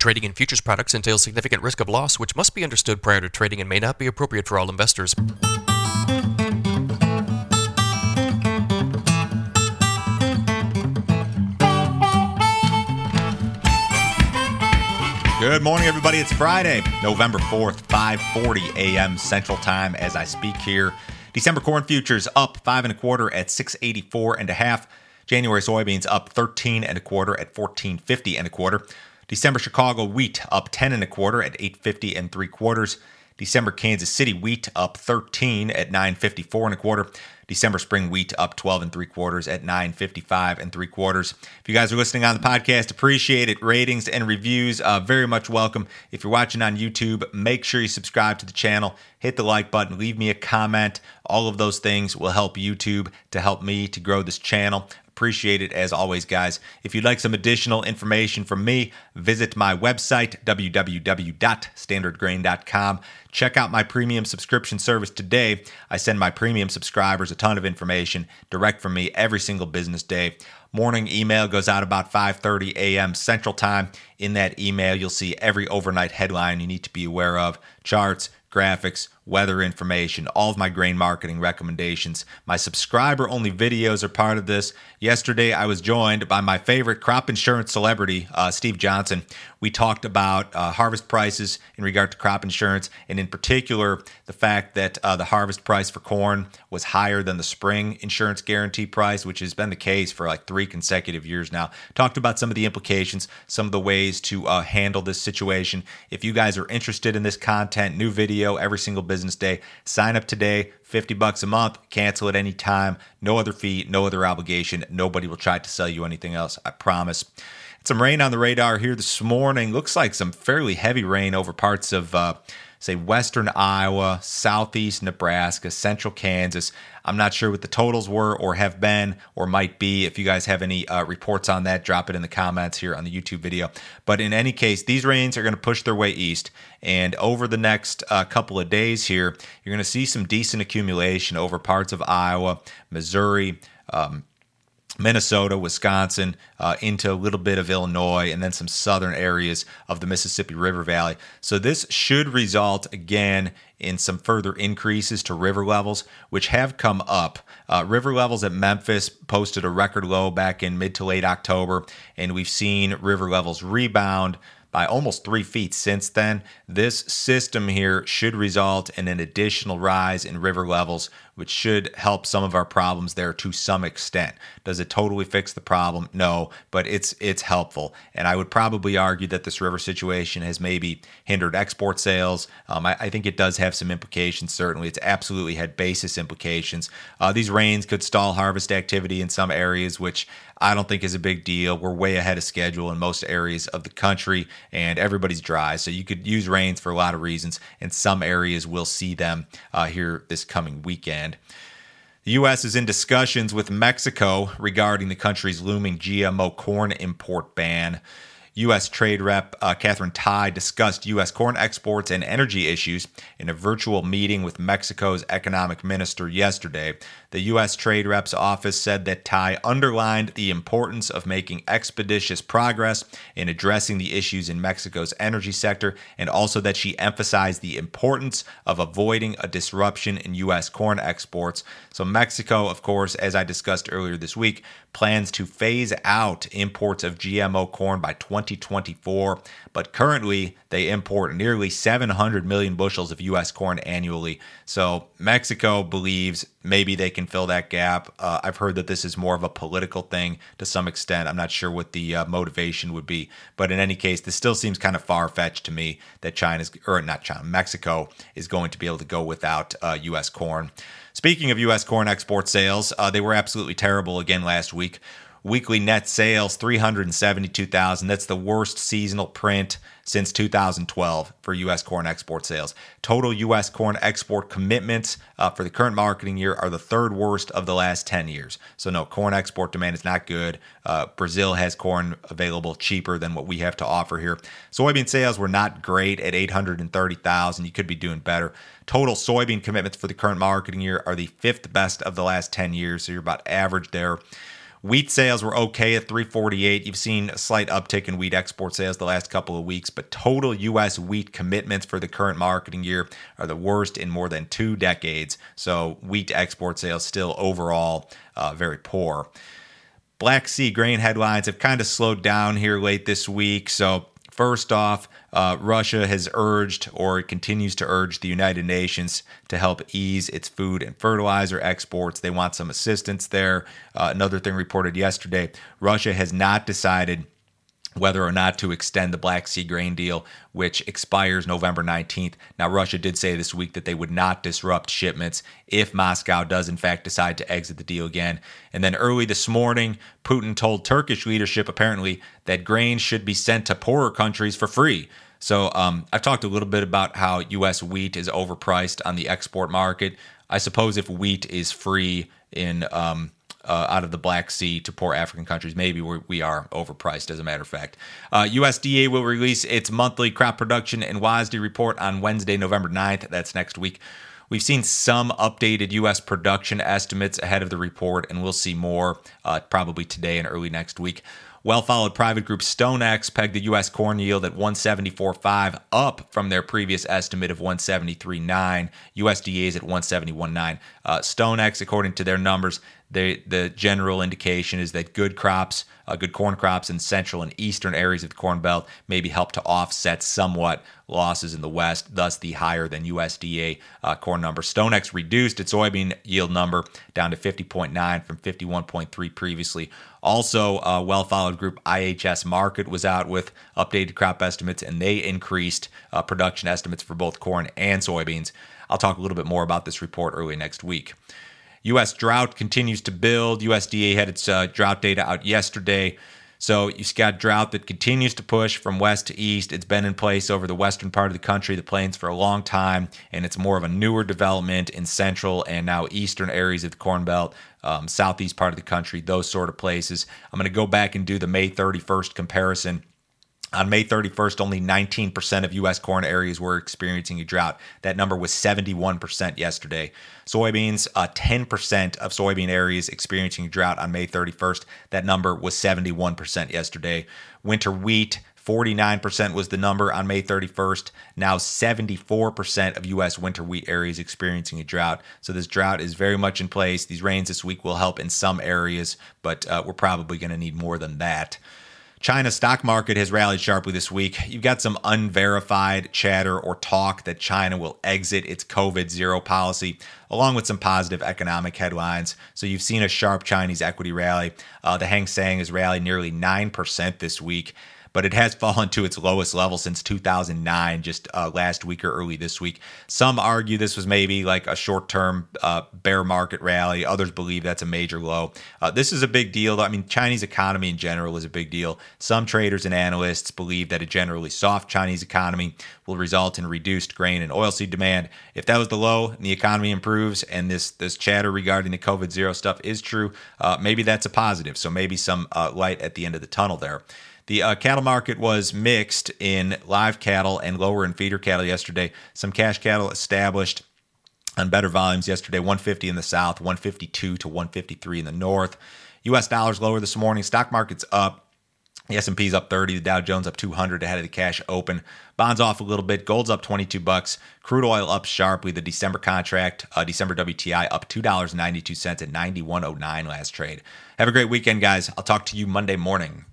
Trading in futures products entails significant risk of loss, which must be understood prior to trading and may not be appropriate for all investors. Good morning, everybody. It's Friday, November 4th, 5:40 a.m. Central Time as I speak here. December corn futures up five and a quarter at 684 and a half. January soybeans up 13 and a quarter at 1450 and a quarter. December Chicago wheat up 10 and a quarter at 850 and three quarters. December Kansas City wheat up 13 at 954 and a quarter. December spring wheat up 12 and three quarters at 955 and three quarters. If you guys are listening on the podcast, appreciate it. Ratings and reviews, uh, very much welcome. If you're watching on YouTube, make sure you subscribe to the channel, hit the like button, leave me a comment. All of those things will help YouTube to help me to grow this channel. Appreciate it as always, guys. If you'd like some additional information from me, visit my website, www.standardgrain.com. Check out my premium subscription service today. I send my premium subscribers a ton of information direct from me every single business day. Morning email goes out about 5:30 a.m. Central Time. In that email, you'll see every overnight headline you need to be aware of, charts, graphics, weather information, all of my grain marketing recommendations. My subscriber only videos are part of this. Yesterday, I was joined by my favorite crop insurance celebrity, uh, Steve Johnson. We talked about uh, harvest prices in regard to crop insurance, and in particular, the fact that uh, the harvest price for corn was higher than the spring insurance guarantee price, which has been the case for like three consecutive years now. Talked about some of the implications, some of the ways to uh, handle this situation. If you guys are interested in this content, new video every single business business day. Sign up today, 50 bucks a month, cancel at any time, no other fee, no other obligation. Nobody will try to sell you anything else, I promise. Some rain on the radar here this morning. Looks like some fairly heavy rain over parts of uh, say western Iowa, southeast Nebraska, central Kansas. I'm not sure what the totals were or have been or might be. If you guys have any uh, reports on that, drop it in the comments here on the YouTube video. But in any case, these rains are going to push their way east. And over the next uh, couple of days here, you're going to see some decent accumulation over parts of Iowa, Missouri. Um, Minnesota, Wisconsin, uh, into a little bit of Illinois, and then some southern areas of the Mississippi River Valley. So, this should result again in some further increases to river levels, which have come up. Uh, river levels at Memphis posted a record low back in mid to late October, and we've seen river levels rebound by almost three feet since then. This system here should result in an additional rise in river levels, which should help some of our problems there to some extent. Does it totally fix the problem? No, but it's it's helpful. And I would probably argue that this river situation has maybe hindered export sales. Um, I, I, think it does have some implications. Certainly, it's absolutely had basis implications. Uh, these rains could stall harvest activity in some areas, which I don't think is a big deal. We're way ahead of schedule in most areas of the country, and everybody's dry. So you could use rains for a lot of reasons, and some areas will see them uh, here this coming weekend. The U.S. is in discussions with Mexico regarding the country's looming GMO corn import ban. U.S. Trade Rep uh, Katherine Tai discussed U.S. corn exports and energy issues in a virtual meeting with Mexico's economic minister yesterday. The U.S. Trade Rep's office said that Tai underlined the importance of making expeditious progress in addressing the issues in Mexico's energy sector and also that she emphasized the importance of avoiding a disruption in U.S. corn exports. So, Mexico, of course, as I discussed earlier this week, plans to phase out imports of GMO corn by 2024, but currently they import nearly 700 million bushels of U.S. corn annually. So Mexico believes maybe they can fill that gap. Uh, I've heard that this is more of a political thing to some extent. I'm not sure what the uh, motivation would be, but in any case, this still seems kind of far fetched to me that China's or not China, Mexico is going to be able to go without uh, U.S. corn. Speaking of U.S. corn export sales, uh, they were absolutely terrible again last week. Weekly net sales 372,000. That's the worst seasonal print since 2012 for U.S. corn export sales. Total U.S. corn export commitments uh, for the current marketing year are the third worst of the last 10 years. So, no, corn export demand is not good. Uh, Brazil has corn available cheaper than what we have to offer here. Soybean sales were not great at 830,000. You could be doing better. Total soybean commitments for the current marketing year are the fifth best of the last 10 years. So, you're about average there. Wheat sales were okay at 348. You've seen a slight uptick in wheat export sales the last couple of weeks, but total U.S. wheat commitments for the current marketing year are the worst in more than two decades. So wheat export sales still overall uh, very poor. Black Sea grain headlines have kind of slowed down here late this week. So First off, uh, Russia has urged or continues to urge the United Nations to help ease its food and fertilizer exports. They want some assistance there. Uh, another thing reported yesterday Russia has not decided whether or not to extend the Black Sea grain deal, which expires November 19th. Now, Russia did say this week that they would not disrupt shipments if Moscow does, in fact, decide to exit the deal again. And then early this morning, Putin told Turkish leadership apparently that grain should be sent to poorer countries for free. So, um, I've talked a little bit about how U.S. wheat is overpriced on the export market. I suppose if wheat is free in um, uh, out of the Black Sea to poor African countries. Maybe we're, we are overpriced, as a matter of fact. Uh, USDA will release its monthly crop production and WASDE report on Wednesday, November 9th. That's next week. We've seen some updated U.S. production estimates ahead of the report, and we'll see more uh, probably today and early next week. Well followed private group StoneX pegged the U.S. corn yield at 174.5, up from their previous estimate of 173.9. USDA is at 171.9. Uh, StoneX, according to their numbers, they, the general indication is that good crops, uh, good corn crops in central and eastern areas of the Corn Belt maybe help to offset somewhat losses in the West, thus the higher than USDA uh, corn number. StoneX reduced its soybean yield number down to 50.9 from 51.3 previously. Also, a well followed group IHS Markit was out with updated crop estimates, and they increased uh, production estimates for both corn and soybeans. I'll talk a little bit more about this report early next week. U.S. drought continues to build. USDA had its uh, drought data out yesterday. So you've got drought that continues to push from west to east. It's been in place over the western part of the country, the plains, for a long time, and it's more of a newer development in central and now eastern areas of the Corn Belt, um, southeast part of the country, those sort of places. I'm going to go back and do the May 31st comparison on May 31st, only 19% of U.S. corn areas were experiencing a drought. That number was 71% yesterday. Soybeans, uh, 10% of soybean areas experiencing drought on May 31st. That number was 71% yesterday. Winter wheat, 49% was the number on May 31st. Now 74% of U.S. winter wheat areas experiencing a drought. So this drought is very much in place. These rains this week will help in some areas, but uh, we're probably going to need more than that. China's stock market has rallied sharply this week. You've got some unverified chatter or talk that China will exit its COVID zero policy, along with some positive economic headlines. So you've seen a sharp Chinese equity rally. Uh, the Hang Seng has rallied nearly 9% this week but it has fallen to its lowest level since 2009, just uh, last week or early this week. Some argue this was maybe like a short term uh, bear market rally. Others believe that's a major low. Uh, this is a big deal. I mean, Chinese economy in general is a big deal. Some traders and analysts believe that a generally soft Chinese economy will result in reduced grain and oilseed demand. If that was the low and the economy improves and this this chatter regarding the COVID zero stuff is true, uh, maybe that's a positive. So maybe some uh, light at the end of the tunnel there. The uh, cattle market was mixed in live cattle and lower in feeder cattle yesterday. Some cash cattle established on better volumes yesterday 150 in the south, 152 to 153 in the north. US dollars lower this morning. Stock market's up. The S&P's up 30, the Dow Jones up 200 ahead of the cash open. Bonds off a little bit. Gold's up 22 bucks. Crude oil up sharply. The December contract, uh, December WTI up $2.92 at 91.09 last trade. Have a great weekend, guys. I'll talk to you Monday morning.